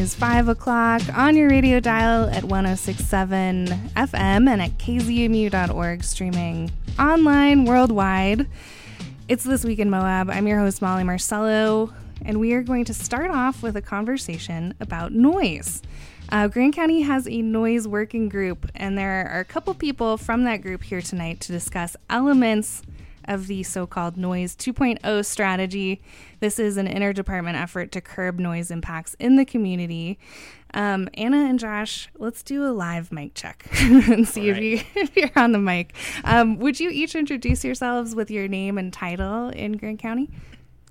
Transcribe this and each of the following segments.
is 5 o'clock on your radio dial at 1067 FM and at kzmu.org, streaming online worldwide. It's This Week in Moab. I'm your host, Molly Marcello, and we are going to start off with a conversation about noise. Uh, Grand County has a noise working group, and there are a couple people from that group here tonight to discuss elements of the so called Noise 2.0 strategy. This is an interdepartment effort to curb noise impacts in the community. Um, Anna and Josh, let's do a live mic check and see right. if, you, if you're on the mic. Um, would you each introduce yourselves with your name and title in Grand County?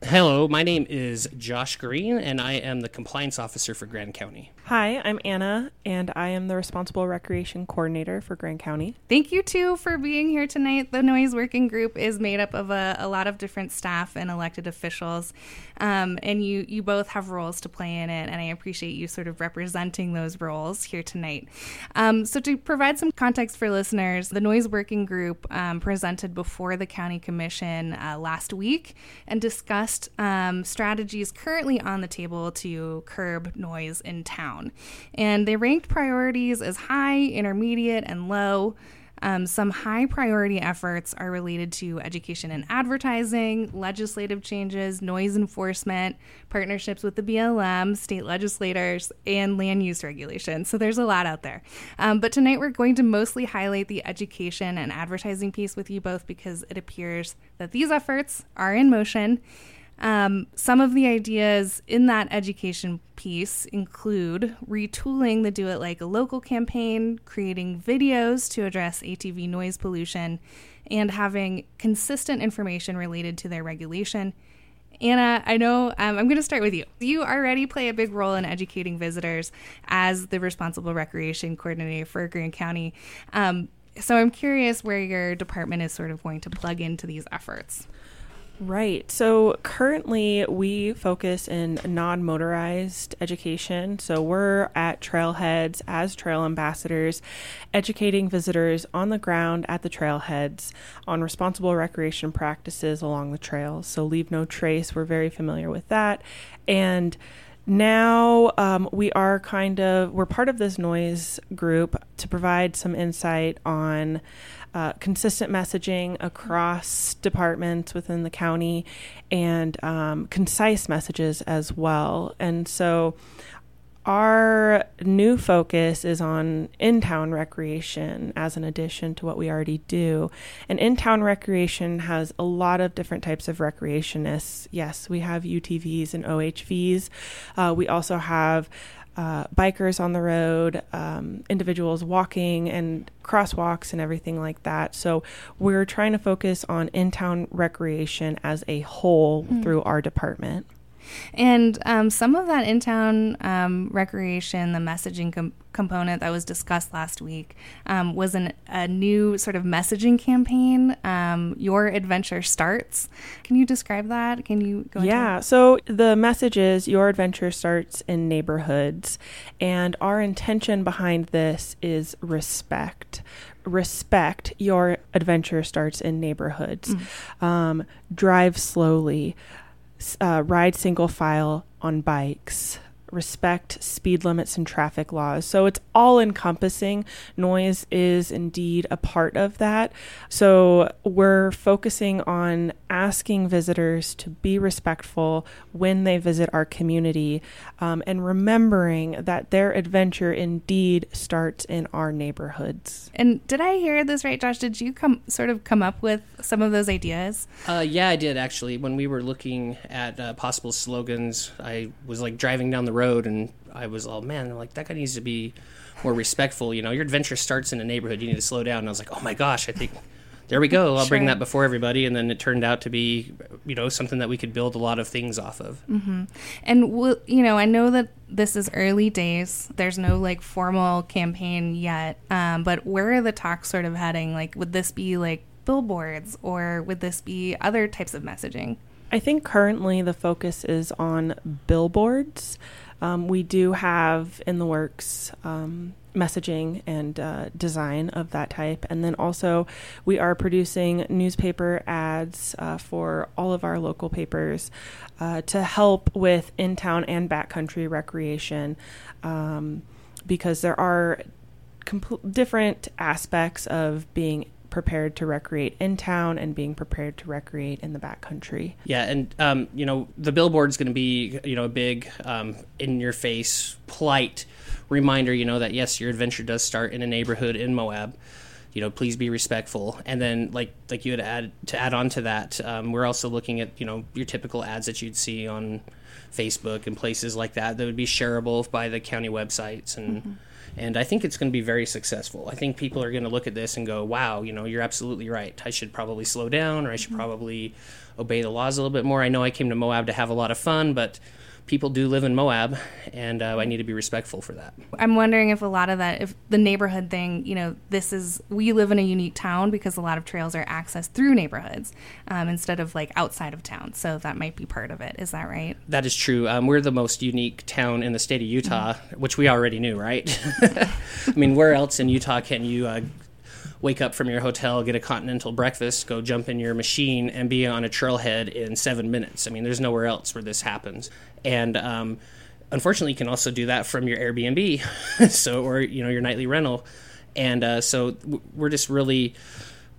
Hello, my name is Josh Green, and I am the compliance officer for Grand County. Hi, I'm Anna, and I am the responsible recreation coordinator for Grand County. Thank you, too, for being here tonight. The Noise Working Group is made up of a, a lot of different staff and elected officials, um, and you, you both have roles to play in it, and I appreciate you sort of representing those roles here tonight. Um, so, to provide some context for listeners, the Noise Working Group um, presented before the County Commission uh, last week and discussed um, strategies currently on the table to curb noise in town. And they ranked priorities as high, intermediate, and low. Um, some high priority efforts are related to education and advertising, legislative changes, noise enforcement, partnerships with the BLM, state legislators, and land use regulation. So there's a lot out there. Um, but tonight we're going to mostly highlight the education and advertising piece with you both because it appears that these efforts are in motion. Um, some of the ideas in that education piece include retooling the Do It Like a Local campaign, creating videos to address ATV noise pollution, and having consistent information related to their regulation. Anna, I know um, I'm going to start with you. You already play a big role in educating visitors as the responsible recreation coordinator for Grand County. Um, so I'm curious where your department is sort of going to plug into these efforts. Right. So currently we focus in non motorized education. So we're at trailheads as trail ambassadors, educating visitors on the ground at the trailheads on responsible recreation practices along the trails. So leave no trace. We're very familiar with that. And now um, we are kind of we're part of this noise group to provide some insight on uh, consistent messaging across departments within the county and um, concise messages as well. And so our new focus is on in town recreation as an addition to what we already do. And in town recreation has a lot of different types of recreationists. Yes, we have UTVs and OHVs. Uh, we also have uh, bikers on the road, um, individuals walking and crosswalks and everything like that. So we're trying to focus on in town recreation as a whole mm. through our department. And um, some of that in town um, recreation, the messaging com- component that was discussed last week, um, was an, a new sort of messaging campaign. Um, Your adventure starts. Can you describe that? Can you go? Yeah. So the message is Your adventure starts in neighborhoods, and our intention behind this is respect respect your adventure starts in neighborhoods mm. um, drive slowly uh, ride single file on bikes, respect speed limits and traffic laws. So it's all encompassing. Noise is indeed a part of that. So we're focusing on asking visitors to be respectful when they visit our community um, and remembering that their adventure indeed starts in our neighborhoods. And did I hear this right, Josh? Did you come sort of come up with some of those ideas? Uh, yeah, I did actually. When we were looking at uh, possible slogans, I was like driving down the road and I was, oh man, like that guy needs to be more respectful. You know, your adventure starts in a neighborhood. You need to slow down. And I was like, oh my gosh, I think there we go. I'll sure. bring that before everybody. And then it turned out to be, you know, something that we could build a lot of things off of. Mm-hmm. And, we'll, you know, I know that this is early days. There's no like formal campaign yet. Um, but where are the talks sort of heading? Like, would this be like billboards or would this be other types of messaging? I think currently the focus is on billboards. Um, we do have in the works um, messaging and uh, design of that type. And then also, we are producing newspaper ads uh, for all of our local papers uh, to help with in town and backcountry recreation um, because there are different aspects of being prepared to recreate in town and being prepared to recreate in the backcountry. Yeah, and um, you know the billboard's going to be you know a big um, in your face, polite reminder. You know that yes, your adventure does start in a neighborhood in Moab. You know, please be respectful. And then, like like you had add to add on to that, um, we're also looking at you know your typical ads that you'd see on Facebook and places like that that would be shareable by the county websites and. Mm-hmm and I think it's going to be very successful. I think people are going to look at this and go, "Wow, you know, you're absolutely right. I should probably slow down, or I should mm-hmm. probably obey the laws a little bit more." I know I came to Moab to have a lot of fun, but people do live in Moab, and uh, I need to be respectful for that. I'm wondering if a lot of that, if the neighborhood thing, you know, this is we live in a unique town because a lot of trails are accessed through neighborhoods um, instead of like outside of town. So that might be part of it. Is that right? That is true. Um, we're the most unique town in the state of Utah, mm-hmm. which we already knew, right? I mean, where else in Utah can you? Uh, wake up from your hotel, get a continental breakfast, go jump in your machine, and be on a trailhead in seven minutes. I mean, there's nowhere else where this happens and um, unfortunately, you can also do that from your Airbnb, so or you know your nightly rental, and uh, so we're just really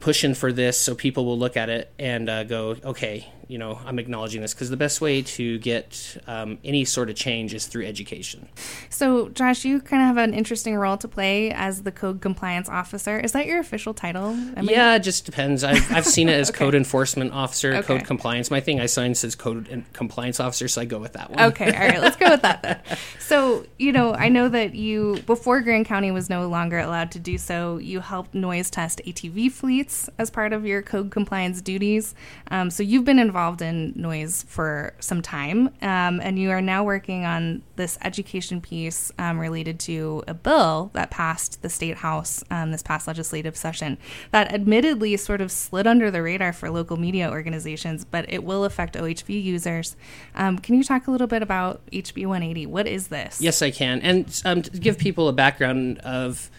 pushing for this so people will look at it and uh, go, okay, you know, I'm acknowledging this because the best way to get um, any sort of change is through education. So, Josh, you kind of have an interesting role to play as the code compliance officer. Is that your official title? Am yeah, I... it just depends. I've, I've seen it as okay. code enforcement officer, okay. code compliance. My thing I signed says code compliance officer, so I go with that one. Okay, all right, let's go with that then. So, you know, I know that you, before Grand County was no longer allowed to do so, you helped noise test ATV fleets as part of your code compliance duties. Um, so, you've been involved involved in noise for some time, um, and you are now working on this education piece um, related to a bill that passed the state house um, this past legislative session that admittedly sort of slid under the radar for local media organizations, but it will affect OHV users. Um, can you talk a little bit about HB 180? What is this? Yes, I can, and um, to give people a background of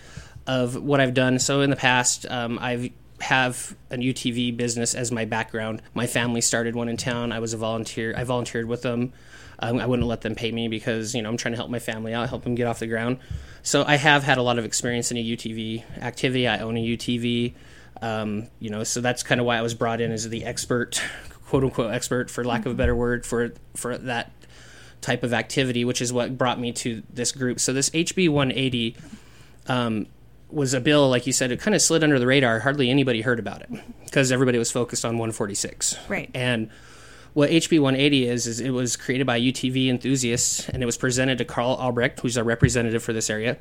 of what I've done. So in the past, um, I've have an UTV business as my background. My family started one in town. I was a volunteer. I volunteered with them. Um, I wouldn't let them pay me because you know I'm trying to help my family out, help them get off the ground. So I have had a lot of experience in a UTV activity. I own a UTV. Um, you know, so that's kind of why I was brought in as the expert, quote unquote expert, for lack of a better word, for for that type of activity, which is what brought me to this group. So this HB 180. Um, was a bill, like you said, it kind of slid under the radar. Hardly anybody heard about it because everybody was focused on 146. Right. And what HB 180 is, is it was created by UTV enthusiasts and it was presented to Carl Albrecht, who's our representative for this area.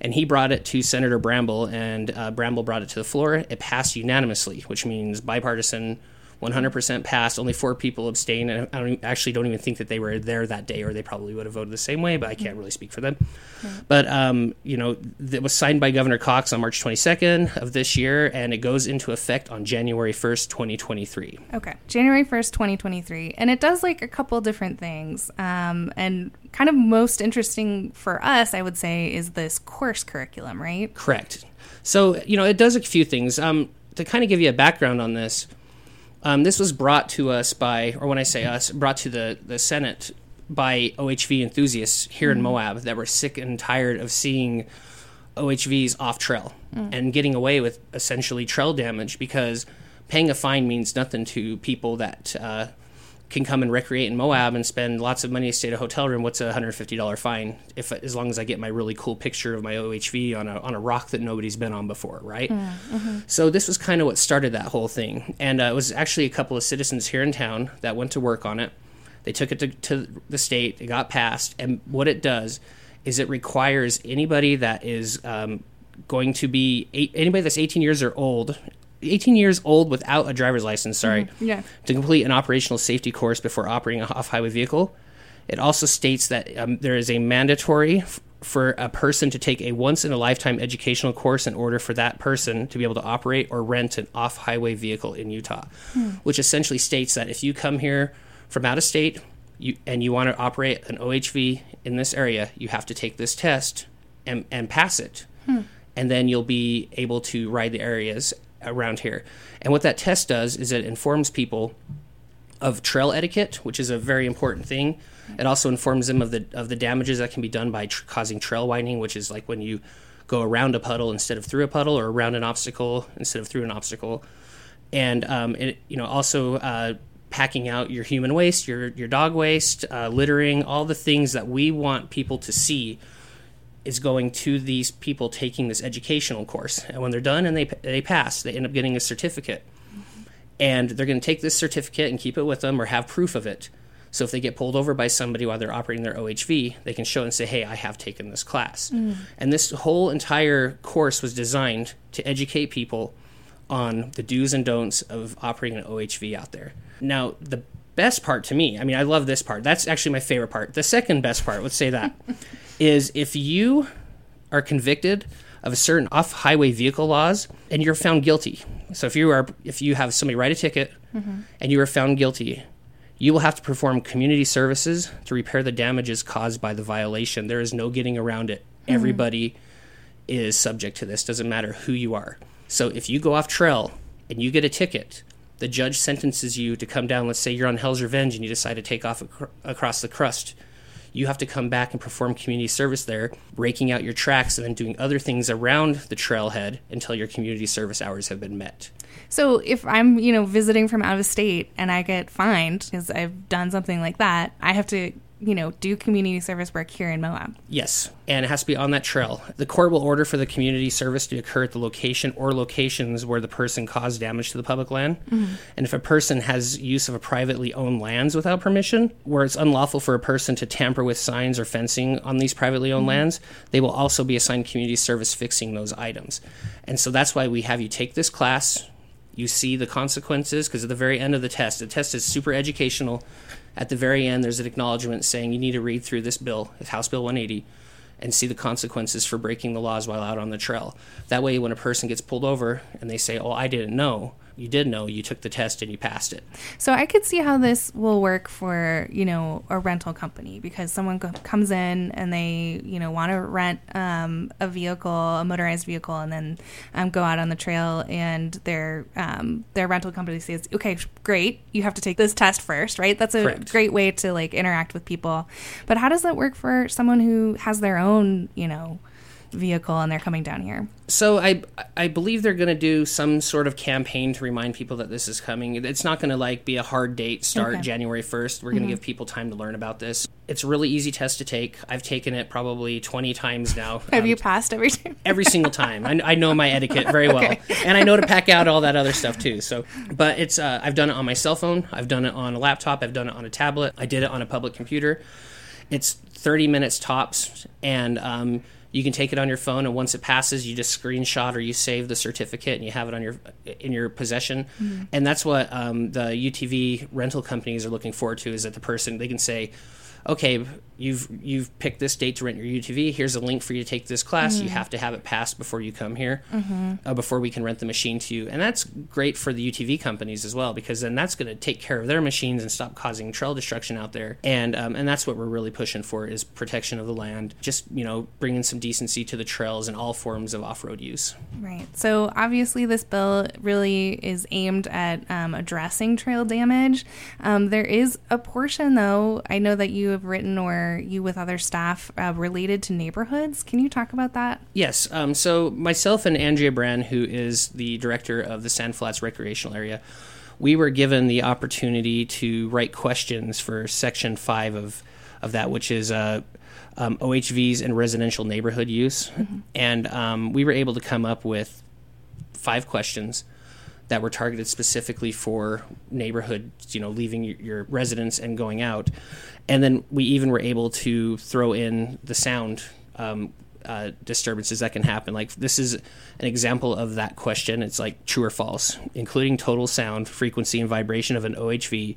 And he brought it to Senator Bramble, and uh, Bramble brought it to the floor. It passed unanimously, which means bipartisan 100% passed. Only four people abstained. And I don't, actually don't even think that they were there that day, or they probably would have voted the same way. But I can't really speak for them. But um, you know, it was signed by Governor Cox on March 22nd of this year, and it goes into effect on January 1st, 2023. Okay, January 1st, 2023, and it does like a couple different things. Um, and kind of most interesting for us, I would say, is this course curriculum, right? Correct. So you know, it does a few things. Um, to kind of give you a background on this, um, this was brought to us by, or when I say us, brought to the, the Senate by OHV enthusiasts here mm-hmm. in Moab that were sick and tired of seeing OHVs off trail mm. and getting away with essentially trail damage because paying a fine means nothing to people that uh, can come and recreate in Moab and spend lots of money to stay at a hotel room, what's a hundred fifty dollar fine? If as long as I get my really cool picture of my OHV on a on a rock that nobody's been on before, right? Mm, mm-hmm. So this was kind of what started that whole thing, and uh, it was actually a couple of citizens here in town that went to work on it. They took it to, to the state, it got passed, and what it does is it requires anybody that is um, going to be eight, anybody that's 18 years or old 18 years old without a driver's license, sorry, mm-hmm. yeah. to complete an operational safety course before operating a off highway vehicle. It also states that um, there is a mandatory f- for a person to take a once in a lifetime educational course in order for that person to be able to operate or rent an off highway vehicle in Utah, mm. which essentially states that if you come here from out of state you, and you want to operate an OHV in this area, you have to take this test and, and pass it and then you'll be able to ride the areas around here. And what that test does is it informs people of trail etiquette, which is a very important thing. It also informs them of the of the damages that can be done by tr- causing trail widening, which is like when you go around a puddle instead of through a puddle, or around an obstacle instead of through an obstacle. And um, it you know also uh, packing out your human waste, your your dog waste, uh, littering, all the things that we want people to see is going to these people taking this educational course. And when they're done and they they pass, they end up getting a certificate. And they're going to take this certificate and keep it with them or have proof of it. So if they get pulled over by somebody while they're operating their OHV, they can show and say, "Hey, I have taken this class." Mm. And this whole entire course was designed to educate people on the do's and don'ts of operating an OHV out there. Now, the best part to me, I mean, I love this part. That's actually my favorite part. The second best part, let's say that, is if you are convicted of a certain off-highway vehicle laws and you're found guilty. So if you are if you have somebody write a ticket mm-hmm. and you are found guilty, you will have to perform community services to repair the damages caused by the violation. There is no getting around it. Mm-hmm. Everybody is subject to this. Doesn't matter who you are. So if you go off trail and you get a ticket, the judge sentences you to come down. Let's say you're on Hell's Revenge and you decide to take off ac- across the crust. You have to come back and perform community service there, raking out your tracks and then doing other things around the trailhead until your community service hours have been met. So if I'm, you know, visiting from out of state and I get fined because I've done something like that, I have to, you know, do community service work here in Moab. Yes, and it has to be on that trail. The court will order for the community service to occur at the location or locations where the person caused damage to the public land. Mm-hmm. And if a person has use of a privately owned lands without permission, where it's unlawful for a person to tamper with signs or fencing on these privately owned mm-hmm. lands, they will also be assigned community service fixing those items. And so that's why we have you take this class. You see the consequences because at the very end of the test, the test is super educational. At the very end, there's an acknowledgement saying you need to read through this bill, House Bill 180, and see the consequences for breaking the laws while out on the trail. That way, when a person gets pulled over and they say, "Oh, I didn't know," you did know. You took the test and you passed it. So I could see how this will work for, you know, a rental company because someone co- comes in and they, you know, want to rent um, a vehicle, a motorized vehicle, and then um, go out on the trail and their um, their rental company says, okay, great, you have to take this test first, right? That's a Correct. great way to like interact with people. But how does that work for someone who has their own, you know, vehicle and they're coming down here? So I I believe they're going to do some sort of campaign to remind people that this is coming. It's not going to like be a hard date start Okay. January 1st. We're going to give people time to learn about this. It's a really easy test to take. I've taken it probably 20 times now. Have Um, you passed every time? every single time. I, I know my etiquette very well, Okay. and I know to pack out all that other stuff too. So, but it's uh, I've done it on my cell phone, I've done it on a laptop, I've done it on a tablet, I did it on a public computer. It's 30 minutes tops, and um, you can take it on your phone. And once it passes, you just screenshot or you save the certificate, and you have it on your in your possession. And that's what um, the UTV rental companies are looking forward to: is that the person they can say okay, you've you've picked this date to rent your UTV. Here's a link for you to take this class. You have to have it passed before you come here, uh, before we can rent the machine to you. And that's great for the UTV companies as well because then that's going to take care of their machines and stop causing trail destruction out there. And um, and that's what we're really pushing for is protection of the land. Just you know bringing some decency to the trails and all forms of off road use. Right. So obviously, this bill really is aimed at um, addressing trail damage. Um, there is a portion, though, I know that you have written or you with other staff uh, related to neighborhoods. Can you talk about that? Yes. Um, so myself and Andrea Brand, who is the director of the Sand Flats Recreational Area, we were given the opportunity to write questions for Section Five of of that, which is uh, um, OHVs and residential neighborhood use, and um, we were able to come up with five questions that were targeted specifically for neighborhood, you know, leaving your, your residence and going out. And then we even were able to throw in the sound um, uh, disturbances that can happen. Like this is an example of that question. It's like true or false, including total sound, frequency, and vibration of an OHV.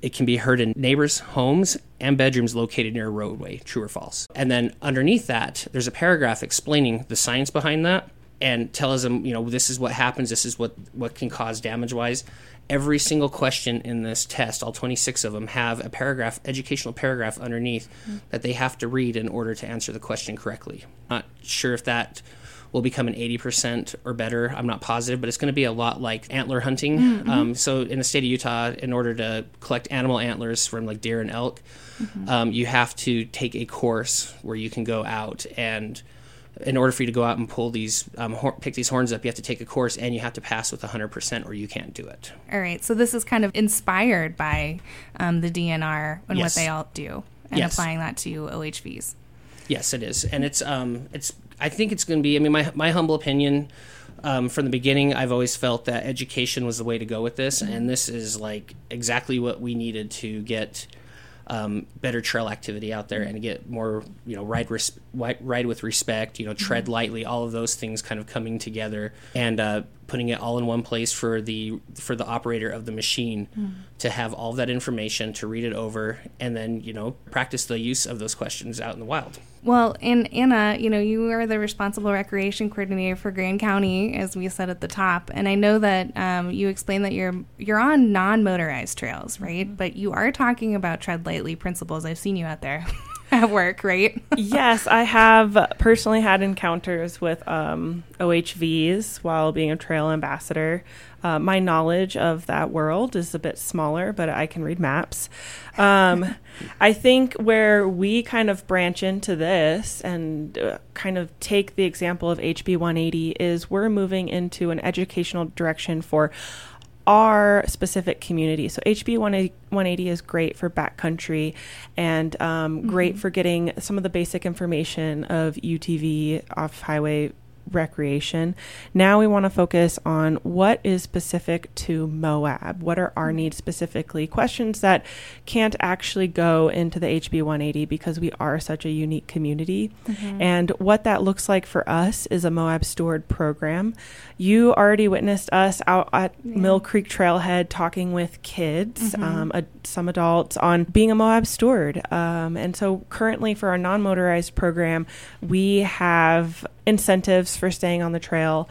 It can be heard in neighbors' homes and bedrooms located near a roadway, true or false. And then underneath that, there's a paragraph explaining the science behind that and tells them, you know, this is what happens, this is what, what can cause damage wise. Every single question in this test, all 26 of them, have a paragraph, educational paragraph underneath that they have to read in order to answer the question correctly. Not sure if that will become an 80% or better. I'm not positive, but it's going to be a lot like antler hunting. Mm-hmm. Um, so in the state of Utah, in order to collect animal antlers from like deer and elk, mm-hmm. um, you have to take a course where you can go out and in order for you to go out and pull these um, hor- pick these horns up you have to take a course and you have to pass with 100% or you can't do it all right so this is kind of inspired by um, the dnr and yes. what they all do and yes. applying that to ohvs yes it is and it's um, it's I think it's going to be. I mean, my my humble opinion. Um, from the beginning, I've always felt that education was the way to go with this, mm-hmm. and this is like exactly what we needed to get um, better trail activity out there and get more, you know, ride res- ride with respect, you know, tread mm-hmm. lightly, all of those things kind of coming together and uh, putting it all in one place for the for the operator of the machine mm. to have all that information to read it over and then you know practice the use of those questions out in the wild well and anna you know you are the responsible recreation coordinator for grand county as we said at the top and i know that um, you explained that you're you're on non-motorized trails right mm-hmm. but you are talking about tread lightly principles i've seen you out there at work, right? yes, I have personally had encounters with um, OHVs while being a trail ambassador. Uh, my knowledge of that world is a bit smaller, but I can read maps. Um, I think where we kind of branch into this and uh, kind of take the example of HB 180 is we're moving into an educational direction for our specific community. So HB 180 is great for backcountry and um, mm-hmm. great for getting some of the basic information of UTV off highway recreation. Now we want to focus on what is specific to Moab. What are our needs specifically? Questions that can't actually go into the HB 180 because we are such a unique community. Mm-hmm. And what that looks like for us is a Moab Steward program. You already witnessed us out at yeah. Mill Creek Trailhead talking with kids, mm-hmm. um, a, some adults, on being a Moab steward. Um, and so currently for our non motorized program, we have incentives for staying on the trail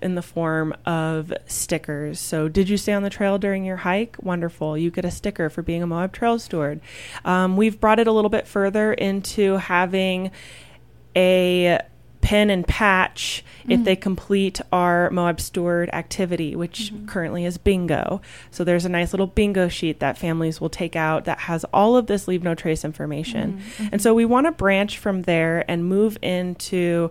in the form of stickers. So, did you stay on the trail during your hike? Wonderful. You get a sticker for being a Moab Trail Steward. Um, we've brought it a little bit further into having a pin and patch mm-hmm. if they complete our Moab Steward activity, which mm-hmm. currently is bingo. So there's a nice little bingo sheet that families will take out that has all of this leave no trace information. Mm-hmm. And so we want to branch from there and move into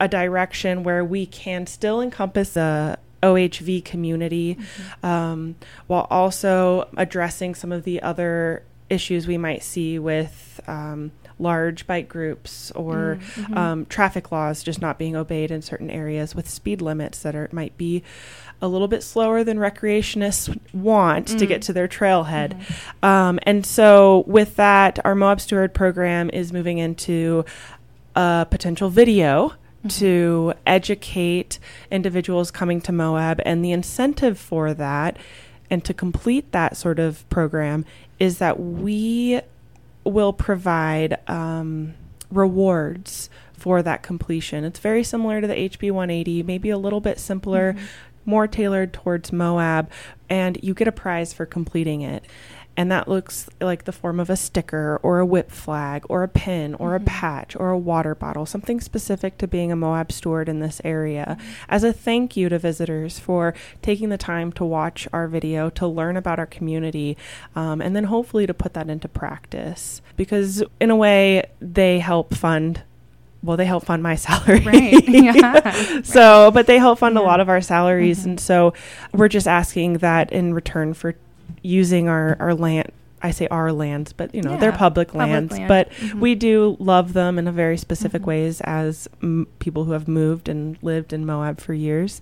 a direction where we can still encompass the OHV community mm-hmm. um, while also addressing some of the other issues we might see with um, large bike groups or mm-hmm. um, traffic laws just not being obeyed in certain areas with speed limits that are might be a little bit slower than recreationists want mm. to get mm. to their trailhead. Mm-hmm. Um, and so, with that, our Moab Steward program is moving into a potential video mm-hmm. to educate individuals coming to Moab. And the incentive for that and to complete that sort of program is that we will provide um, rewards for that completion. It's very similar to the HB 180, maybe a little bit simpler, mm-hmm. more tailored towards Moab, and you get a prize for completing it and that looks like the form of a sticker or a whip flag or a pin or mm-hmm. a patch or a water bottle, something specific to being a Moab steward in this area, mm-hmm. as a thank you to visitors for taking the time to watch our video, to learn about our community, um, and then hopefully to put that into practice. Because in a way, they help fund well, they help fund my salary. Right. Yeah. so, but they help fund yeah. a lot of our salaries. Mm-hmm. And so we're just asking that in return for using our, our land I say our lands, but you know yeah, they're public, public lands. Land. But mm-hmm. we do love them in a very specific mm-hmm. ways as m- people who have moved and lived in Moab for years.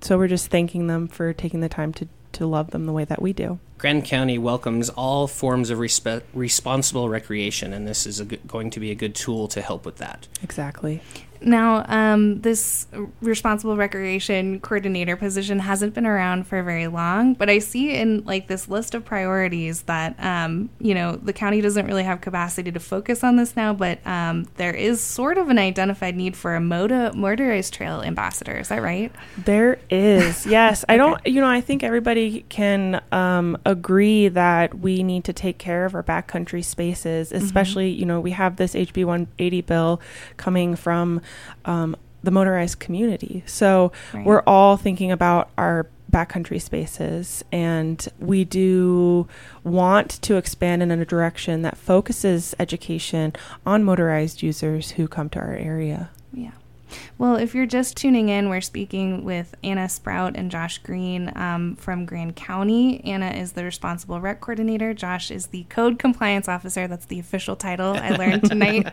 So we're just thanking them for taking the time to to love them the way that we do. Grand County welcomes all forms of respe- responsible recreation, and this is going to be a good tool to help with that. Exactly. Now, um, this responsible recreation coordinator position hasn't been around for very long, but I see in like this list of priorities that um, you know the county doesn't really have capacity to focus on this now, but um, there is sort of an identified need for a moda- motorized trail ambassador. Is that right? There is. Yes, I don't. You know, I think everybody can um, agree that we need to take care of our backcountry spaces, mm-hmm. especially mm-hmm. you know we have this HB 180 bill coming from um, the motorized community. So Right. we're all thinking about our backcountry spaces and we do want to expand in a direction that focuses education on motorized users who come to our area. Yeah. Well, if you're just tuning in, we're speaking with Anna Sprout and Josh Green um, from Grand County. Anna is the responsible rec coordinator. Josh is the code compliance officer. That's the official title I learned tonight.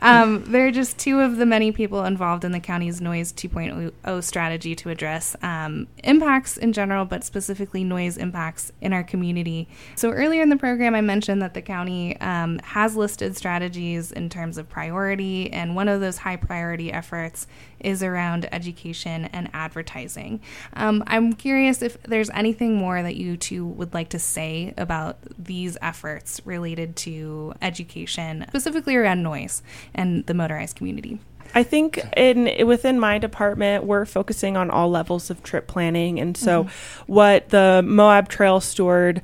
um, they're just two of the many people involved in the county's Noise 2.0 strategy to address um, impacts in general, but specifically noise impacts in our community. So earlier in the program, I mentioned that the county um, has listed strategies in terms of priority, and one of those high priority efforts is around education and advertising. Um, I'm curious if there's anything more that you two would like to say about these efforts related to education, specifically around noise and the motorized community. I think in within my department, we're focusing on all levels of trip planning, and so what the Moab Trail Steward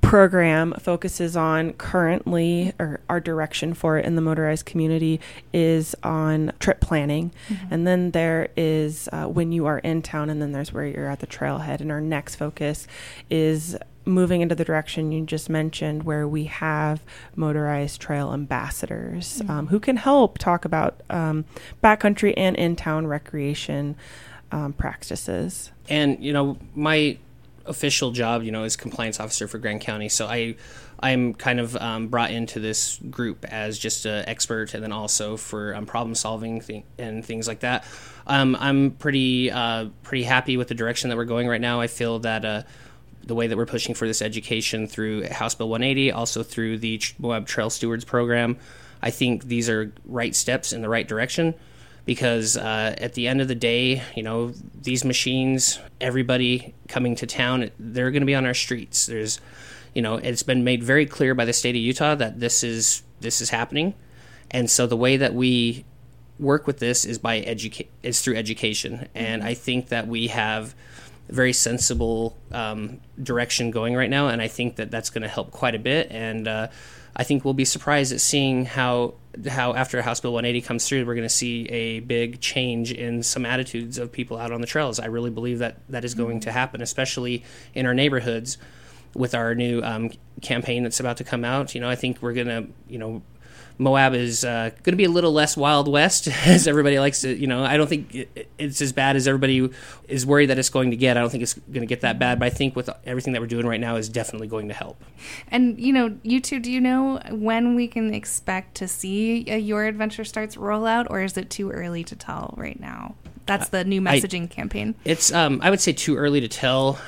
program focuses on currently, or our direction for it in the motorized community, is on trip planning, and then there is uh, when you are in town, and then there's where you're at the trailhead, and our next focus is moving into the direction you just mentioned, where we have motorized trail ambassadors um, who can help talk about um, backcountry and in town recreation um, practices. and you know my official job you know is compliance officer for grand county. So i i'm kind of um, brought into this group as just an expert and then also for um, problem solving and things like that. Um, i'm pretty uh, pretty happy with the direction that we're going right now. I feel that uh, the way that we're pushing for this education through House Bill 180, also through the Moab Trail Stewards program, I think these are right steps in the right direction because uh, at the end of the day, you know, these machines, everybody coming to town, they're going to be on our streets. There's, you know, it's been made very clear by the state of Utah that this is this is happening, and so the way that we work with this is by educate is through education, and I think that we have a very sensible um, direction going right now, and I think that that's going to help quite a bit. And uh, I think we'll be surprised at seeing how how after House Bill 180 comes through, we're going to see a big change in some attitudes of people out on the trails. I really believe that that is going to happen, especially in our neighborhoods with our new um, campaign that's about to come out. You know, I think we're going to you know Moab is uh, going to be a little less Wild West, as everybody likes to. You know, I don't think it, it's as bad as everybody is worried that it's going to get. I don't think it's going to get that bad, but I think with everything that we're doing right now is definitely going to help. And you know, you two, do you know when we can expect to see a Your Adventure Starts rollout, or is it too early to tell right now? That's the new I- messaging campaign. It's um, I would say too early to tell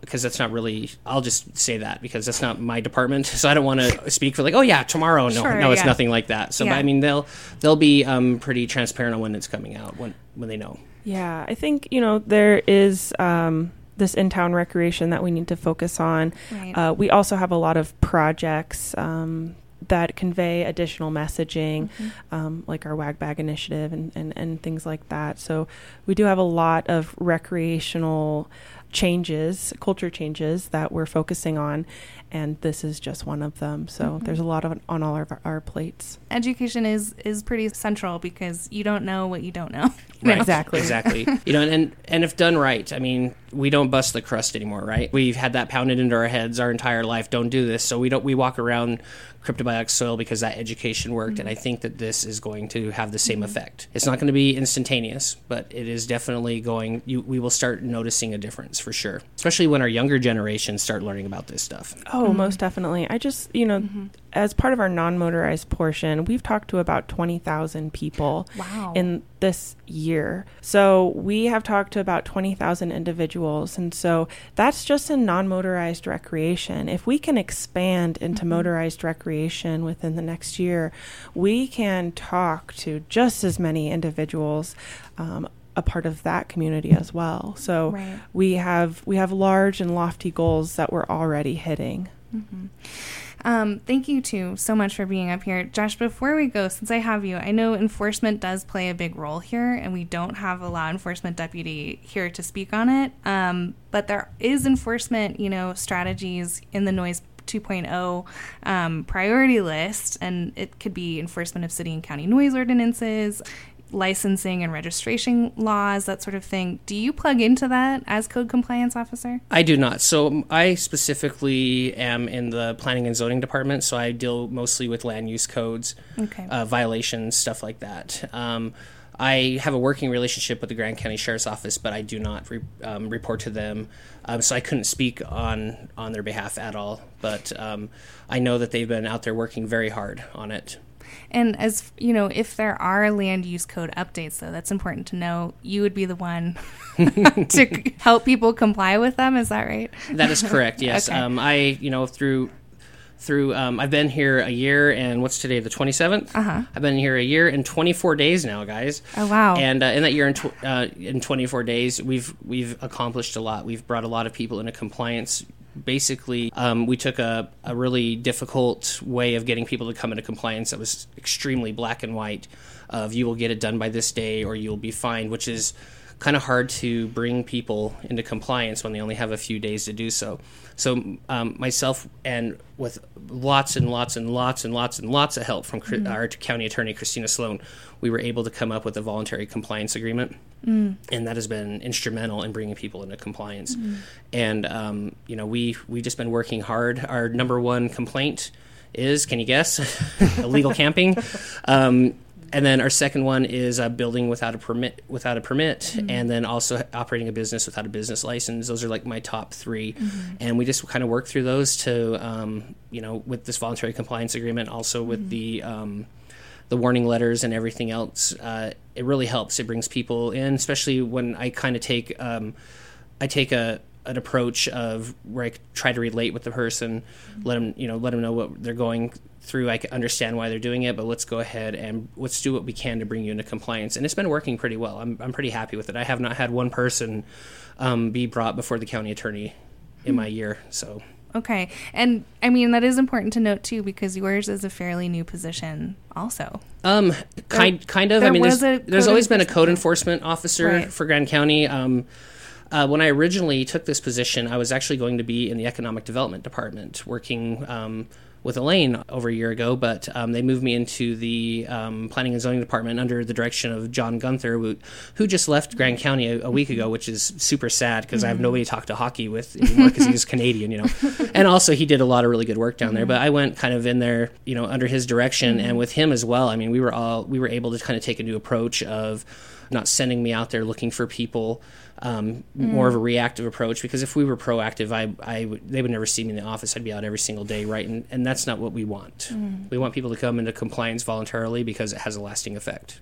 because that's not really. I'll just say that because that's not my department, so I don't want to speak for like, oh yeah, tomorrow. No, Sure, no, it's yeah. nothing like that. So, but I mean, they'll they'll be um, pretty transparent on when it's coming out when when they know. Yeah, I think you know there is um, this in-town recreation that we need to focus on. Right. Uh, we also have a lot of projects um, that convey additional messaging, um, like our Wag Bag initiative and, and, and things like that. So we do have a lot of recreational changes, culture changes that we're focusing on, and this is just one of them. So there's a lot of on all of our, our plates. Education is is pretty central because you don't know what you don't know. Right. Exactly. Exactly. you know, and and if done right, I mean, we don't bust the crust anymore, right? We've had that pounded into our heads our entire life. Don't do this. So we don't. We walk around cryptobiotic soil because that education worked, and I mm-hmm. think that this is going to have the same mm-hmm. effect. It's not going to be instantaneous, but it is definitely going. You, we will start noticing a difference for sure, especially when our younger generations start learning about this stuff. Oh, mm-hmm. most definitely. I just, you know, as part of our non motorized portion, we've talked to about 20,000 people Wow. in this year. So we have talked to about 20,000 individuals. And so that's just in non motorized recreation. If we can expand into motorized recreation within the next year, we can talk to just as many individuals. Um, a part of that community as well. So Right. we have we have large and lofty goals that we're already hitting. Um, thank you too so much for being up here, Josh. Before we go, since I have you, I know enforcement does play a big role here, and we don't have a law enforcement deputy here to speak on it. Um, but there is enforcement, you know, strategies in the noise 2.0 um, priority list, and it could be enforcement of city and county noise ordinances. Licensing and registration laws, that sort of thing. Do you plug into that as code compliance officer? I do not. So I specifically am in the planning and zoning department, so I deal mostly with land use codes, Okay. uh, violations, stuff like that. Um, I have a working relationship with the Grand County Sheriff's Office, but I do not re- um, report to them, um, so I couldn't speak on on their behalf at all. But um, I know that they've been out there working very hard on it. And as you know, if there are land use code updates, though, that's important to know. You would be the one to help people comply with them. Is that right? That is correct. Yes. Okay. Um, I, you know, through through um, I've been here a year and what's today the 27th. Uh-huh. I've been here a year and 24 days now, guys. Oh, wow. And uh, in that year in, tw- uh, in 24 days, we've we've accomplished a lot. We've brought a lot of people into compliance. Basically, um, we took a, a really difficult way of getting people to come into compliance that was extremely black and white. Of you will get it done by this day, or you'll be fined, which is kind of hard to bring people into compliance when they only have a few days to do so. So um, myself and with lots and lots and lots and lots and lots of help from Chri- our county attorney Christina Sloan, we were able to come up with a voluntary compliance agreement, and that has been instrumental in bringing people into compliance. And um, you know, we we've just been working hard. Our number one complaint is, can you guess, illegal camping. Um, and then our second one is uh, building without a permit, without a permit, and then also operating a business without a business license. Those are like my top 3 and we just kind of work through those to, um, you know, with this voluntary compliance agreement, also with the um, the warning letters and everything else. Uh, it really helps. It brings people in, especially when I kind of take um, I take a an approach of where I try to relate with the person, let them you know let them know what they're going through. I can understand why they're doing it, but let's go ahead and let's do what we can to bring you into compliance. And it's been working pretty well. I'm I'm pretty happy with it. I have not had one person um, be brought before the county attorney in my year. So Okay. And I mean, that is important to note too, because yours is a fairly new position, also. Um, kind kind of. I mean, there's, there's always been a code enforcement officer Right. for Grand County. Um, uh, when I originally took this position, I was actually going to be in the economic development department, working um, with Elaine over a year ago. But um, they moved me into the um, planning and zoning department under the direction of John Gunther, who, who just left Grand County a, a week ago, which is super sad because I have nobody to talk to hockey with anymore because he's Canadian, you know. and also, he did a lot of really good work down there. But I went kind of in there, you know, under his direction and with him as well. I mean, we were all we were able to kind of take a new approach of not sending me out there looking for people. Um, More of a reactive approach because if we were proactive, I, I they would never see me in the office. I'd be out every single day, right? And, and that's not what we want. We want people to come into compliance voluntarily because it has a lasting effect.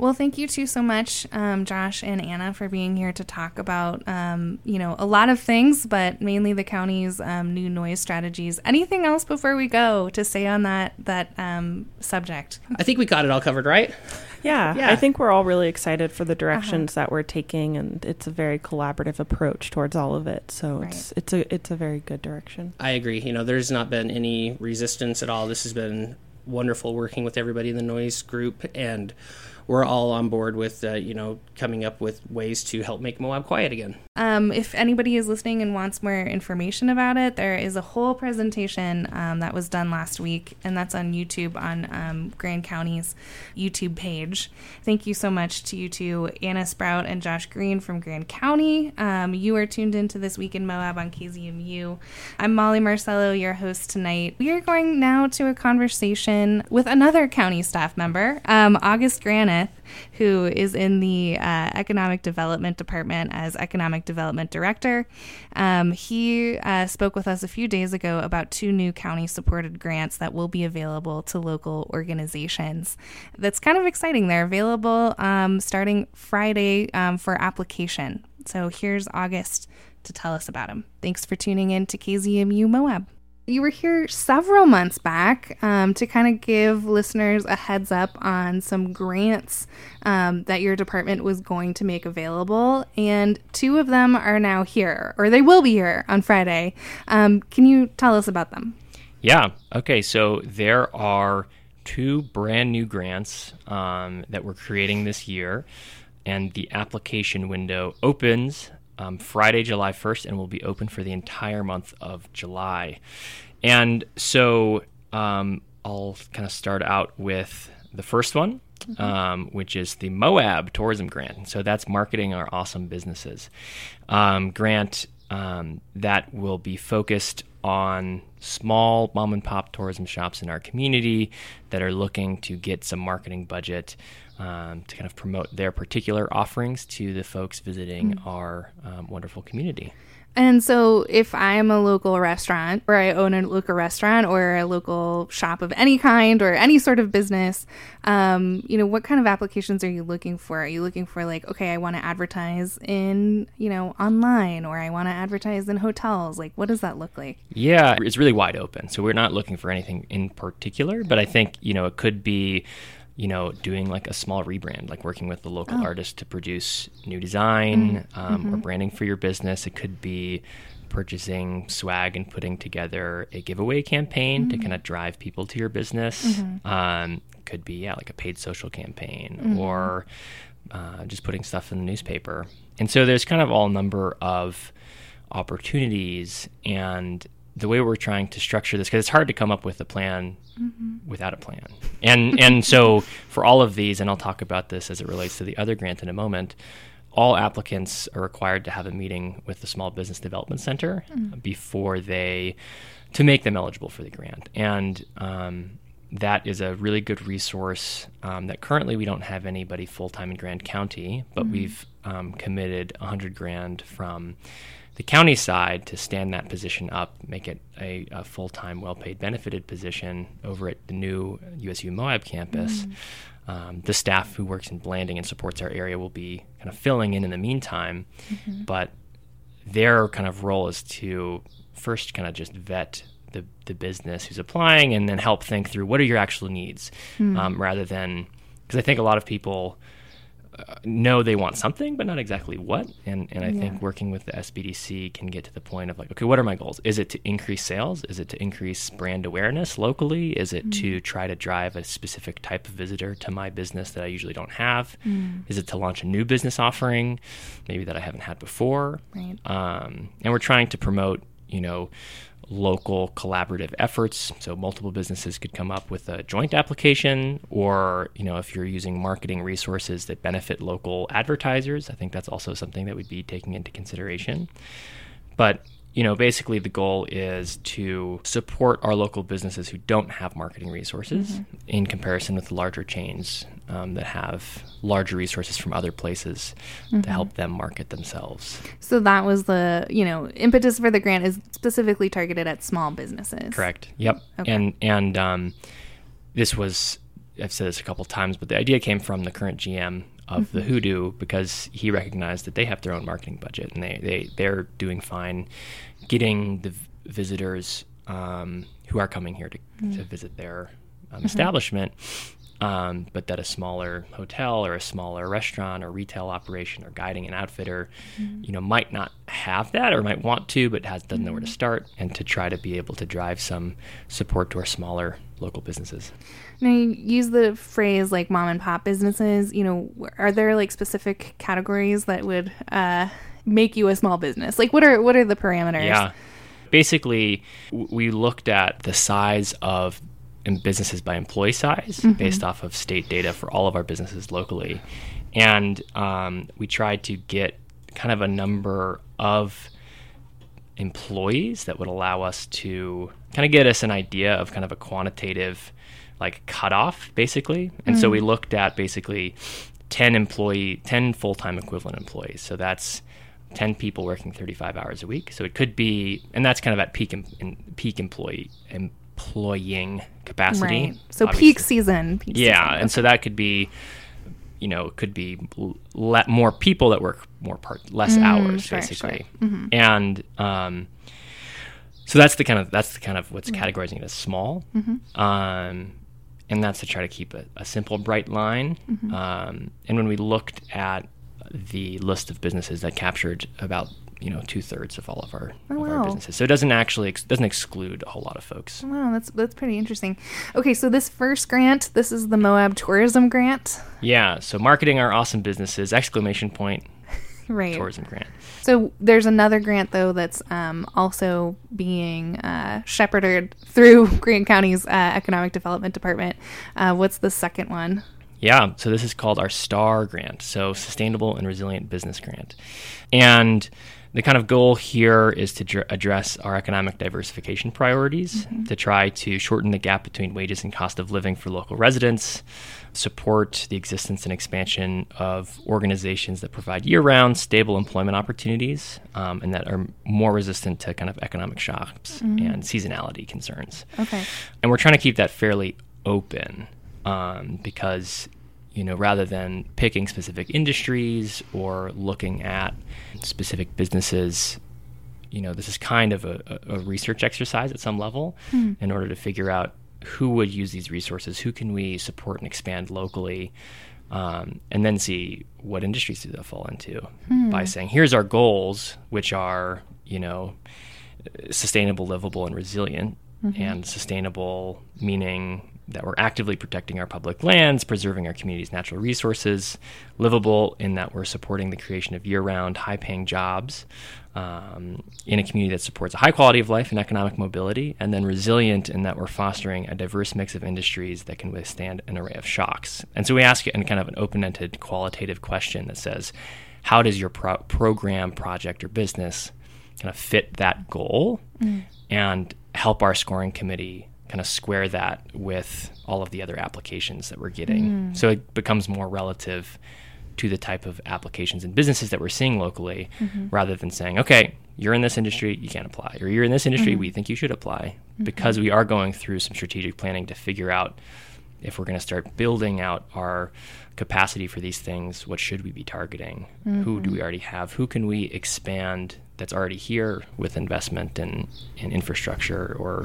Well, thank you too so much, um, Josh and Anna, for being here to talk about, um, you know, a lot of things, but mainly the county's um, new noise strategies. Anything else before we go to say on that that um, subject? I think we got it all covered, right? Yeah, Yeah. I think we're all really excited for the directions that we're taking, and it's a very collaborative approach towards all of it. So it's it's a it's a very good direction. I agree. You know, there's not been any resistance at all. This has been wonderful working with everybody in the noise group, and we're all on board with, uh, you know, coming up with ways to help make Moab quiet again. Um, if anybody is listening and wants more information about it, there is a whole presentation um, that was done last week, and that's on YouTube on um, Grand County's YouTube page. Thank you so much to you two, Anna Sprout and Josh Green from Grand County. Um, you are tuned into This Week in Moab on KZMU. I'm Molly Marcello, your host tonight. We are going now to a conversation with another county staff member, um, August Granith, who is in the uh, Economic Development Department as Economic Development Director. Um, he uh, spoke with us a few days ago about two new county supported grants that will be available to local organizations. That's kind of exciting. They're available um, starting Friday um, for application. So here's August to tell us about them. Thanks for tuning in to KZMU Moab. You were here several months back um, to kind of give listeners a heads up on some grants um, that your department was going to make available, and two of them are now here, or they will be here on Friday. Um, can you tell us about them? Yeah. Okay. So there are two brand new grants um, that we're creating this year, and the application window opens um, Friday, July 1st, and will be open for the entire month of July. And so um, I'll kind of start out with the first one, um, which is the Moab Tourism Grant. So that's marketing our awesome businesses um, grant um, that will be focused on small mom and pop tourism shops in our community that are looking to get some marketing budget um, to kind of promote their particular offerings to the folks visiting our um, wonderful community. And so, if I'm a local restaurant or I own a local restaurant or a local shop of any kind or any sort of business, um, you know, what kind of applications are you looking for? Are you looking for like, okay, I want to advertise in, you know, online or I want to advertise in hotels? Like, what does that look like? Yeah, it's really wide open. So we're not looking for anything in particular, but I think, you know, it could be, you know, doing like a small rebrand, like working with the local artist to produce new design um, or branding for your business. It could be purchasing swag and putting together a giveaway campaign to kind of drive people to your business. Um, could be, yeah, like a paid social campaign or uh, just putting stuff in the newspaper. And so there's kind of all number of opportunities and the way we're trying to structure this because it's hard to come up with a plan without a plan. And and so for all of these and i'll talk about this as it relates to the other grant in a moment all applicants are required to have a meeting with the small business development center before they to make them eligible for the grant. And um, that is a really good resource um, that currently we don't have anybody full-time in grand county but we've um, committed 100 grand from the county side to stand that position up, make it a, a full time, well paid, benefited position over at the new USU Moab campus. Um, the staff who works in Blanding and supports our area will be kind of filling in in the meantime, but their kind of role is to first kind of just vet the, the business who's applying and then help think through what are your actual needs um, rather than because I think a lot of people know they want something, but not exactly what. And and I think working with the SBDC can get to the point of like, okay, what are my goals? Is it to increase sales? Is it to increase brand awareness locally? Is it to try to drive a specific type of visitor to my business that I usually don't have? Is it to launch a new business offering, maybe that I haven't had before? Right. Um, and we're trying to promote, you know, local collaborative efforts. So multiple businesses could come up with a joint application, or you know, if you're using marketing resources that benefit local advertisers, I think that's also something that we'd be taking into consideration. But you know, basically the goal is to support our local businesses who don't have marketing resources mm-hmm. in comparison with the larger chains um, that have larger resources from other places to help them market themselves. So that was the, you know, impetus for the grant is specifically targeted at small businesses. Correct. Yep. Okay. And and um, this was I've said this a couple times, but the idea came from the current GM of the Hoodoo because he recognized that they have their own marketing budget and they they they're doing fine getting the visitors um, who are coming here to, to visit their um, establishment. Um, but that a smaller hotel or a smaller restaurant or retail operation or guiding an outfitter, you know, might not have that or might want to, but has doesn't know where to start, and to try to be able to drive some support to our smaller local businesses. Now you use the phrase like mom and pop businesses. You know, are there like specific categories that would uh, make you a small business? Like, what are what are the parameters? Yeah. Basically, we looked at the size of in businesses by employee size based off of state data for all of our businesses locally. And um, we tried to get kind of a number of employees that would allow us to kind of get us an idea of kind of a quantitative like cutoff basically. And so we looked at basically 10 employee 10 full-time equivalent employees. So that's 10 people working 35 hours a week. So it could be and that's kind of at peak em, in peak employee employing capacity Right. So obviously. peak season. Peak Yeah, season. and so that could be, you know, it could be l- le- more people that work more part less hours, Mm, sure, basically, Mm-hmm. and um, so that's the kind of that's the kind of what's categorizing it as small, Mm-hmm. um, and that's to try to keep a, a simple, bright line. Mm-hmm. Um, and when we looked at the list of businesses that captured about you know two thirds of all of our of our businesses, so it doesn't actually ex- doesn't exclude a whole lot of folks. Wow, that's that's pretty interesting. Okay, so this first grant, this is the Moab Tourism Grant. Yeah, so marketing our awesome businesses! Exclamation point. Right. tourism grant. So there's another grant though that's um, also being uh, shepherded through Grand County's uh, Economic Development Department. Uh, what's the second one? Yeah, so this is called our STAR grant, so Sustainable and Resilient Business Grant. And the kind of goal here is to dr- address our economic diversification priorities, to try to shorten the gap between wages and cost of living for local residents, support the existence and expansion of organizations that provide year round, stable employment opportunities, um, and that are more resistant to kind of economic shocks and seasonality concerns. Okay. And we're trying to keep that fairly open um, because, you know, rather than picking specific industries or looking at specific businesses, you know, this is kind of a, a research exercise at some level hmm. in order to figure out who would use these resources, who can we support and expand locally, um, and then see what industries do they fall into hmm. by saying, here's our goals, which are, you know, sustainable, livable, and resilient. Mm-hmm. And sustainable meaning that we're actively protecting our public lands, preserving our community's natural resources. Livable in that we're supporting the creation of year round, high paying jobs um, in a community that supports a high quality of life and economic mobility. And then resilient in that we're fostering a diverse mix of industries that can withstand an array of shocks. And so we ask it in kind of an open ended qualitative question that says, how does your pro- program, project, or business kind of fit that goal and help our scoring committee kind of square that with all of the other applications that we're getting. Mm. So it becomes more relative to the type of applications and businesses that we're seeing locally mm-hmm. rather than saying, okay, you're in this industry, you can't apply, or you're in this industry, mm-hmm. we think you should apply. Mm-hmm. Because we are going through some strategic planning to figure out if we're going to start building out our capacity for these things, what should we be targeting? Who do we already have? Who can we expand that's already here with investment in, in infrastructure or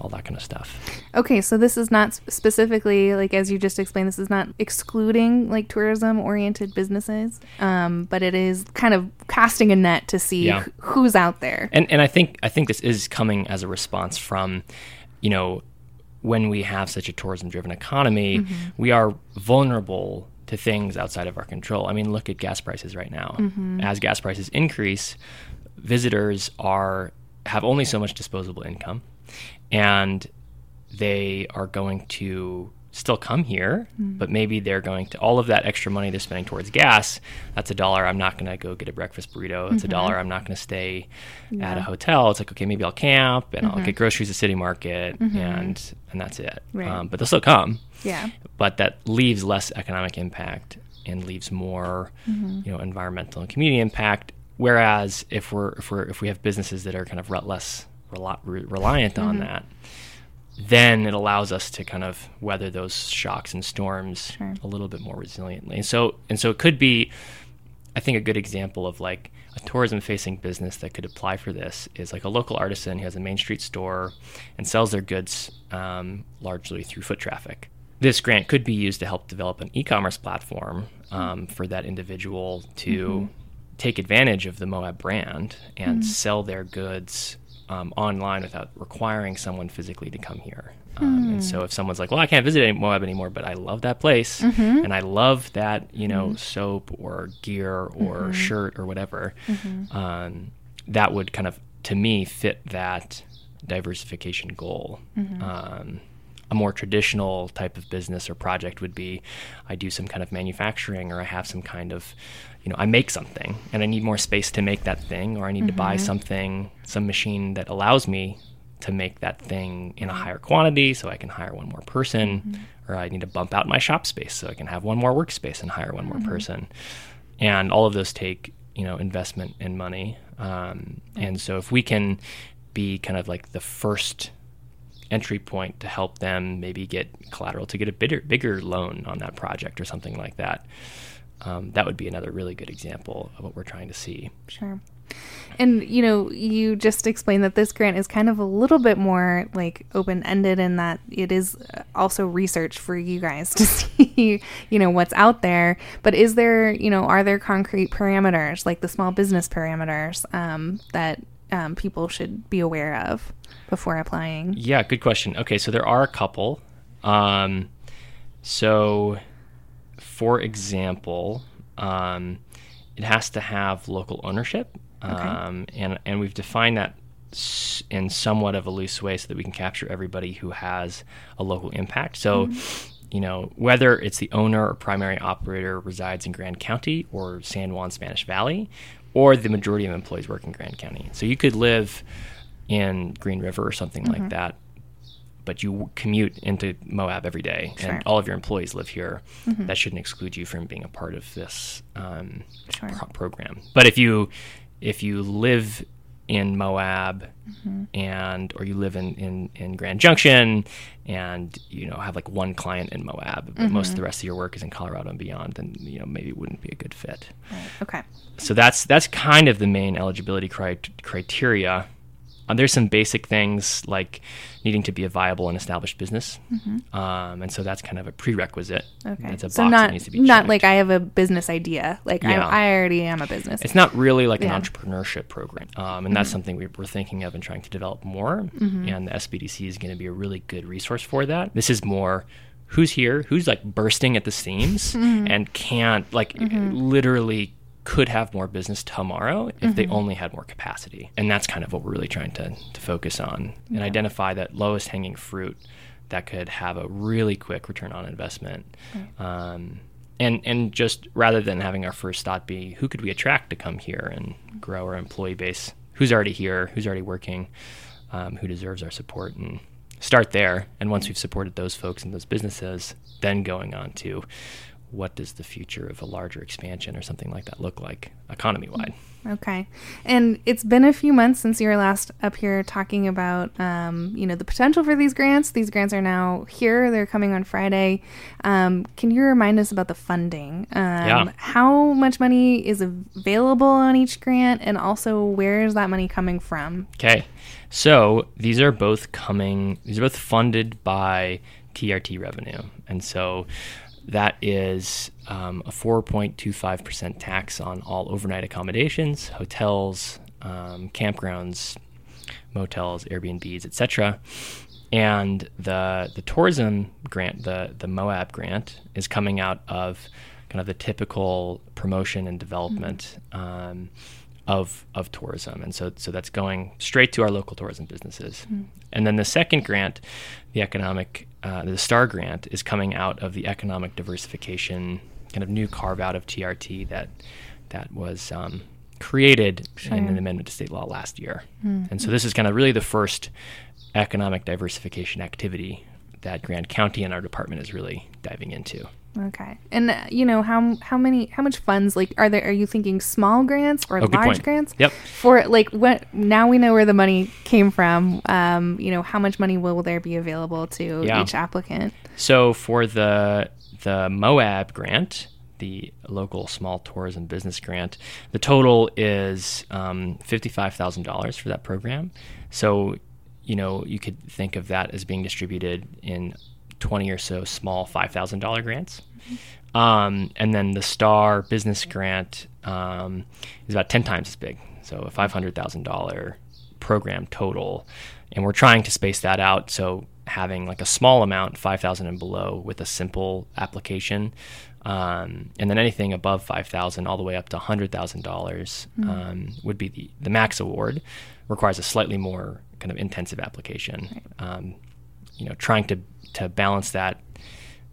all that kind of stuff? Okay, so this is not specifically like as you just explained. This is not excluding like tourism-oriented businesses, um, but it is kind of casting a net to see Yeah. who's out there. And and I think I think this is coming as a response from, you know, when we have such a tourism driven economy, we are vulnerable to things outside of our control. I mean, look at gas prices right now. As gas prices increase, visitors are have only so much disposable income and they are going to still come here, hmm. but maybe they're going to all of that extra money they're spending towards gas. That's a dollar. I'm not going to go get a breakfast burrito. It's a mm-hmm. dollar. I'm not going to stay at a hotel. It's like okay, maybe I'll camp and I'll mm-hmm. get groceries at City Market, mm-hmm. and and that's it. Right. Um, but they'll still come. Yeah. But that leaves less economic impact and leaves more, you know, environmental and community impact. Whereas if we're if we're if we have businesses that are kind of re- less rel- re- reliant on that, then it allows us to kind of weather those shocks and storms Sure. a little bit more resiliently. And so and so it could be, I think, a good example of like a tourism facing business that could apply for this is like a local artisan who has a main street store and sells their goods um, largely through foot traffic. This grant could be used to help develop an e commerce platform um, for that individual to take advantage of the Moab brand and sell their goods um, online without requiring someone physically to come here. Um, And so if someone's like, well, I can't visit any- Moab anymore, but I love that place and I love that, you know, soap or gear or shirt or whatever, um, that would kind of, to me, fit that diversification goal. Um, a more traditional type of business or project would be I do some kind of manufacturing or I have some kind of you know I make something and I need more space to make that thing or I need to buy mm-hmm. something some machine that allows me to make that thing in a higher quantity so I can hire one more person mm-hmm. or I need to bump out my shop space so I can have one more workspace and hire one more mm-hmm. person. And all of those take you know investment and money. Um, and so if we can be kind of like the first entry point to help them maybe get collateral to get a bigger bigger loan on that project or something like that. Um, that would be another really good example of what we're trying to see. Sure. And you know, you just explained that this grant is kind of a little bit more like open ended in that it is also research for you guys to see, you know, what's out there. But is there, you know, are there concrete parameters like the small business parameters um, that um, people should be aware of before applying? Yeah, good question. Okay, so there are a couple. Um, so, for example, um, it has to have local ownership, um, and and we've defined that in somewhat of a loose way so that we can capture everybody who has a local impact. So. You know, whether it's the owner or primary operator resides in Grand County or San Juan Spanish Valley, or the majority of employees work in Grand County. So you could live in Green River or something like that, but you commute into Moab every day, Sure. and all of your employees live here. That shouldn't exclude you from being a part of this um, Sure. pro- program. But if you if you live in Moab mm-hmm. and or you live in, in, in Grand Junction and you know have like one client in Moab, but most of mm-hmm. the rest of your work is in Colorado and beyond, then you know maybe it wouldn't be a good fit Okay. so that's that's kind of the main eligibility cri- criteria. Um, there's some basic things like needing to be a viable and established business, um, and so that's kind of a prerequisite. Okay. That's a so box not that needs to be not checked. like I have a business idea. Like Yeah. I, I already am a business. It's not really like Yeah. an entrepreneurship program, um, and that's something we, we're thinking of and trying to develop more. And the SBDC is going to be a really good resource for that. This is more who's here, who's like bursting at the seams and can't like literally could have more business tomorrow if they only had more capacity. And that's kind of what we're really trying to, to focus on and identify that lowest hanging fruit that could have a really quick return on investment. Um, and and just rather than having our first thought be who could we attract to come here and grow our employee base, who's already here, who's already working, um, who deserves our support, and start there. And once we've supported those folks and those businesses, then going on to what does the future of a larger expansion or something like that look like economy wide. Okay. And it's been a few months since you were last up here talking about, um, you know, the potential for these grants. These grants are now here. They're coming on Friday. Um, can you remind us about the funding? Um, Yeah. How much money is available on each grant? And also, where is that money coming from? Okay. So these are both coming, these are both funded by TRT revenue. And so that is um, a 4.25% tax on all overnight accommodations, hotels, um, campgrounds, motels, Airbnbs, etc. And the the tourism grant, the the Moab grant, is coming out of kind of the typical promotion and development um, of of tourism, and so so that's going straight to our local tourism businesses. And then the second grant, the economic uh, the Star grant, is coming out of the economic diversification kind of new carve out of TRT that that was um, created in an amendment to state law last year. And so this is kind of really the first economic diversification activity that Grand County and our department is really diving into. Okay. And uh, you know how how many how much funds like are there? Are you thinking small grants or Oh, large grants? Yep. For like what now we know where the money came from. Um, you know how much money will there be available to Yeah. each applicant? So for the the Moab grant, the local small tourism business grant, the total is um, fifty five thousand dollars for that program. So you know you could think of that as being distributed in twenty or so small five thousand dollar grants. Um, and then the Star Business Grant um, is about ten times as big, so a five hundred thousand dollar program total, and we're trying to space that out. So having like a small amount, five thousand and below, with a simple application, um, and then anything above five thousand all the way up to hundred thousand dollars um, would be the the max award. Requires a slightly more kind of intensive application. Um, you know, trying to to balance that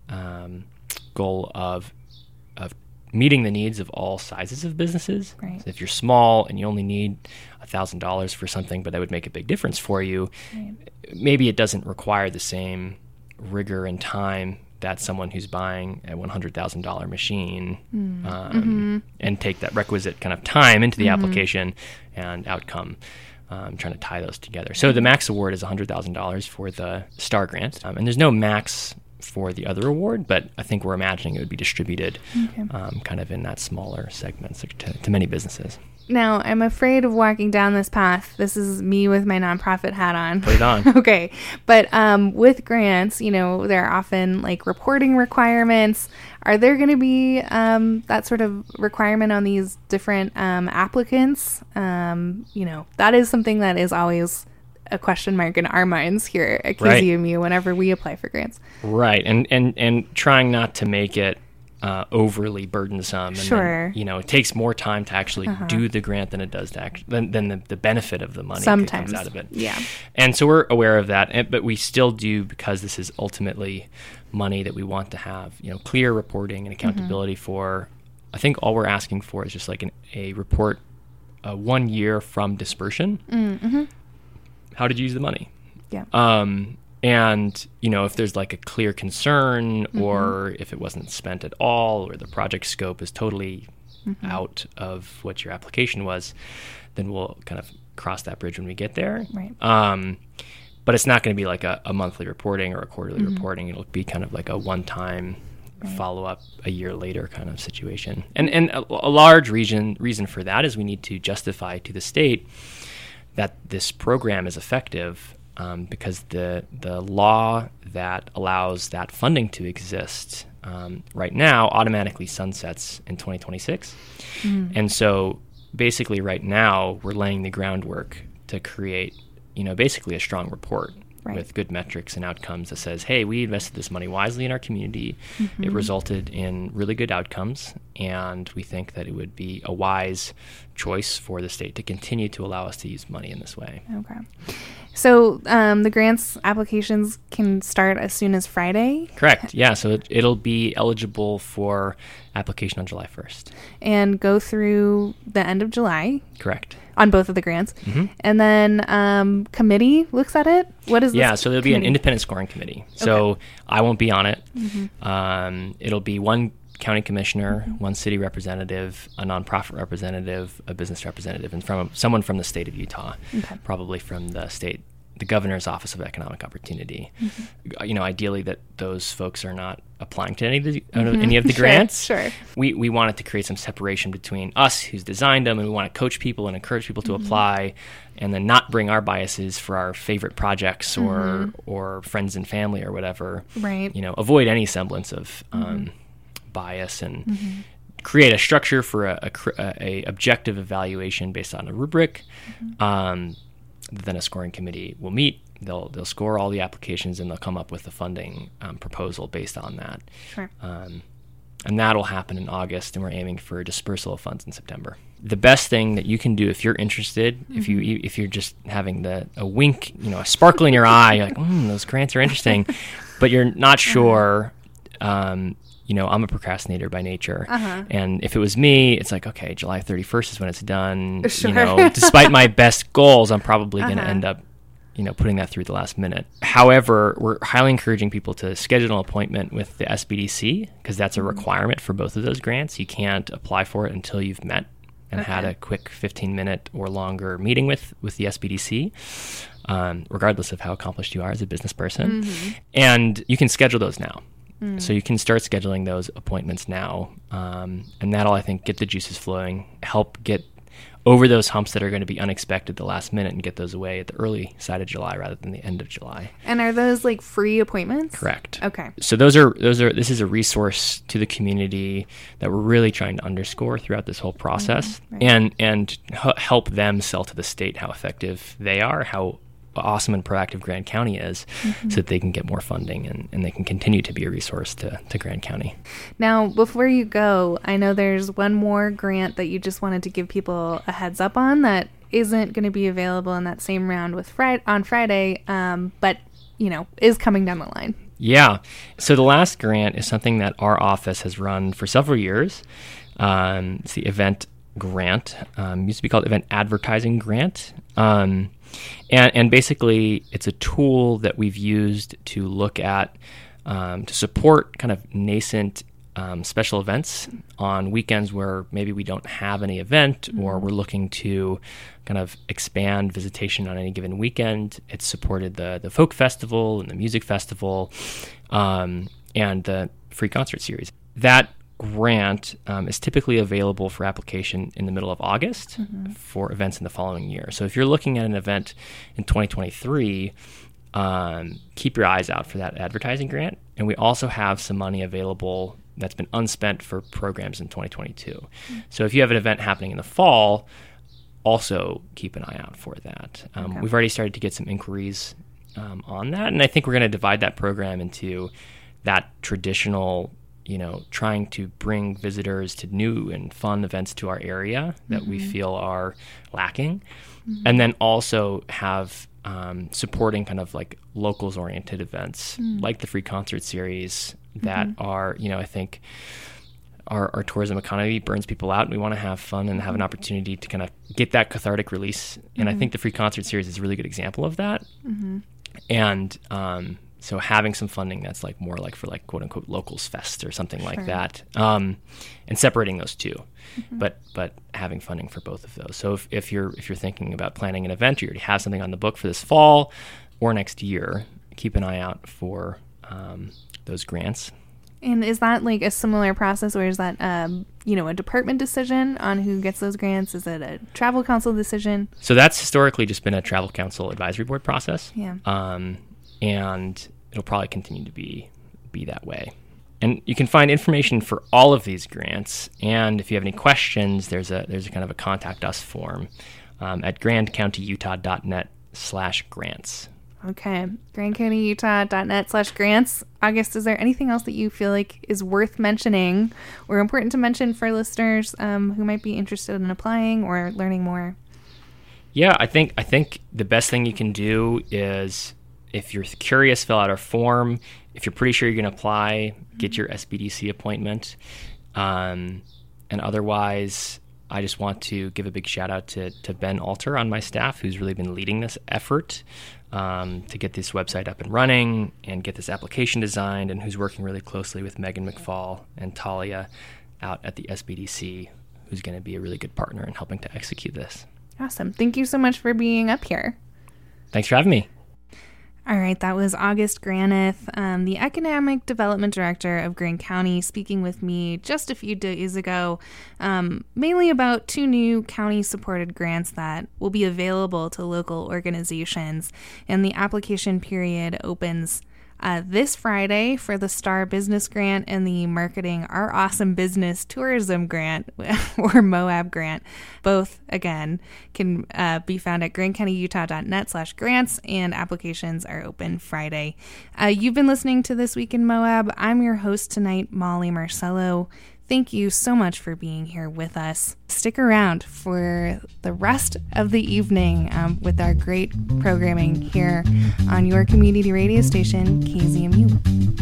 um, goal of of meeting the needs of all sizes of businesses. Right. So if you're small and you only need thousand dollars for something, but that would make a big difference for you, maybe it doesn't require the same rigor and time that someone who's buying a one hundred thousand dollar machine um, and take that requisite kind of time into the application and outcome. Um, trying to tie those together. So the max award is hundred thousand dollars for the Star Grant, um, and there's no max for the other award, but I think we're imagining it would be distributed um, kind of in that smaller segments to, to many businesses. Now I'm afraid of walking down this path. This is me with my nonprofit hat on. Put it on. okay, but um, with grants, you know, there are often like reporting requirements. Are there going to be um, that sort of requirement on these different um, applicants? Um, you know, that is something that is always a question mark in our minds here at Right. KZMU whenever we apply for grants. Right, and and and trying not to make it uh, overly burdensome. And Sure. Uh-huh. Then, you know, it takes more time to actually do the grant than it does to act- than, than the, the benefit of the money that Sometimes. comes out of it. Yeah. And so we're aware of that, and, but we still do because this is ultimately money that we want to have, you know, clear reporting and accountability Mm-hmm. for. I think all we're asking for is just like an, a report, uh, one year from dispersion. Mm-hmm. How did you use the money? Yeah. Um, and you know, if there's like a clear concern, Mm-hmm. or if it wasn't spent at all, or the project scope is totally Mm-hmm. out of what your application was, then we'll kind of cross that bridge when we get there. Right. Um, but it's not going to be like a, a monthly reporting or a quarterly Mm-hmm. reporting. It'll be kind of like a one-time follow up a year later kind of situation. And and a, a large reason reason for that is we need to justify to the state that this program is effective um, because the the law that allows that funding to exist um, right now automatically sunsets in 2026, and so basically right now we're laying the groundwork to create you know basically a strong report Right. with good metrics and outcomes that says hey we invested this money wisely in our community. It resulted in really good outcomes and we think that it would be a wise choice for the state to continue to allow us to use money in this way Okay. So um, the grants applications can start as soon as Friday correct yeah so it, it'll be eligible for application on july 1st and go through the end of July correct on both of the grants. Mm-hmm. And then um, committee looks at it. What is Yeah, so there'll be an independent scoring committee. So I won't be on it. Um, it'll be one county commissioner, mm-hmm. one city representative, a nonprofit representative, a business representative, and from someone from the state of Utah, Okay. probably from the state, the governor's office of economic opportunity. Uh, You know, ideally that those folks are not applying to any of the, mm-hmm. any of the Sure, grants sure. we, we wanted to create some separation between us who's designed them and we want to coach people and encourage people to apply and then not bring our biases for our favorite projects or or friends and family or whatever Right. you know avoid any semblance of um, bias and create a structure for a, a, a, objective evaluation based on a rubric um, then a scoring committee will meet they'll they'll score all the applications and they'll come up with a funding um, proposal based on that Sure. um, and that'll happen in August, and we're aiming for dispersal of funds in September. The best thing that you can do if you're interested, if you if you're just having the a wink, you know, a sparkle in your eye, you're like, mm, those grants are interesting, but you're not sure. Um, you know, I'm a procrastinator by nature, and if it was me, it's like, okay, July 31st is when it's done. Sure. You know, despite my best goals, I'm probably going to Uh-huh. end up you know, putting that through the last minute. However, we're highly encouraging people to schedule an appointment with the SBDC because that's a Mm-hmm. requirement for both of those grants. You can't apply for it until you've met and had a quick 15 minute or longer meeting with with the SBDC. Um, regardless of how accomplished you are as a business person, Mm-hmm. and you can schedule those now. Mm. So you can start scheduling those appointments now, um, and that'll I think get the juices flowing, help get over those humps that are going to be unexpected the last minute, and get those away at the early side of July rather than the end of July. And are those like free appointments? Correct. Okay. So those are those are this is a resource to the community that we're really trying to underscore throughout this whole process, right. and and h- help them sell to the state how effective they are, how awesome and proactive Grand County is, so that they can get more funding and, and they can continue to be a resource to, to Grand County. Now, before you go, I know there's one more grant that you just wanted to give people a heads up on that isn't going to be available in that same round with Friday on Friday, um, but you know is coming down the line. Yeah. So the last grant is something that our office has run for several years. Um, it's the event grant. Um, used to be called event advertising grant. Um, and, and basically, it's a tool that we've used to look at um, to support kind of nascent um, special events on weekends where maybe we don't have any event or we're looking to kind of expand visitation on any given weekend. It's supported the the folk festival and the music festival um, and the free concert series. That grant um, is typically available for application in the middle of August for events in the following year. So if you're looking at an event in 2023, um, keep your eyes out for that advertising grant. And we also have some money available that's been unspent for programs in 2022. So if you have an event happening in the fall, also keep an eye out for that. Um, Okay. We've already started to get some inquiries um, on that, and I think we're going to divide that program into that traditional, you know, trying to bring visitors to new and fun events to our area that we mm-hmm. feel are lacking, mm-hmm. and then also have um, supporting kind of like locals oriented events mm. like the free concert series that mm-hmm. are, you know, I think our, our tourism economy burns people out and we want to have fun and have an opportunity to kind of get that cathartic release. And I think the free concert series is a really good example of that. And um, so having some funding that's like more like for like quote unquote locals fest or something like that, um, and separating those 2 but but having funding for both of those. So if, if you're if you're thinking about planning an event, or you already have something on the book for this fall or next year, keep an eye out for um, those grants. And is that like a similar process, or is that um, you know a department decision on who gets those grants? Is it a travel council decision? So that's historically just been a travel council advisory board process. Yeah. Um, and it'll probably continue to be be that way. And you can find information for all of these grants. And if you have any questions, there's a there's a kind of a contact us form um, at grandcountyutah.net slash grants. Okay. GrandCountyUtah.net slash grants. August, is there anything else that you feel like is worth mentioning or important to mention for listeners um, who might be interested in applying or learning more? Yeah, I think I think the best thing you can do is if you're curious, fill out our form. If you're pretty sure you're going to apply, get your SBDC appointment. Um, and otherwise, I just want to give a big shout out to, to Ben Alter on my staff, who's really been leading this effort um, to get this website up and running and get this application designed, and who's working really closely with Megan McFall and Talia out at the SBDC, who's going to be a really good partner in helping to execute this. Awesome. Thank you so much for being up here. Thanks for having me. All right, that was August Granith, um, the Economic Development Director of Grand County, speaking with me just a few days ago, um, mainly about two new county supported grants that will be available to local organizations. And the application period opens uh, this Friday for the Star Business Grant and the Marketing Our Awesome Business Tourism Grant or MOAB grant. Both, again, can uh, be found at grandcountyutah.net slash grants and applications are open Friday. Uh, you've been listening to This Week in Moab. I'm your host tonight, Molly Marcello. Thank you so much for being here with us. Stick around for the rest of the evening um, with our great programming here on your community radio station, KZMU.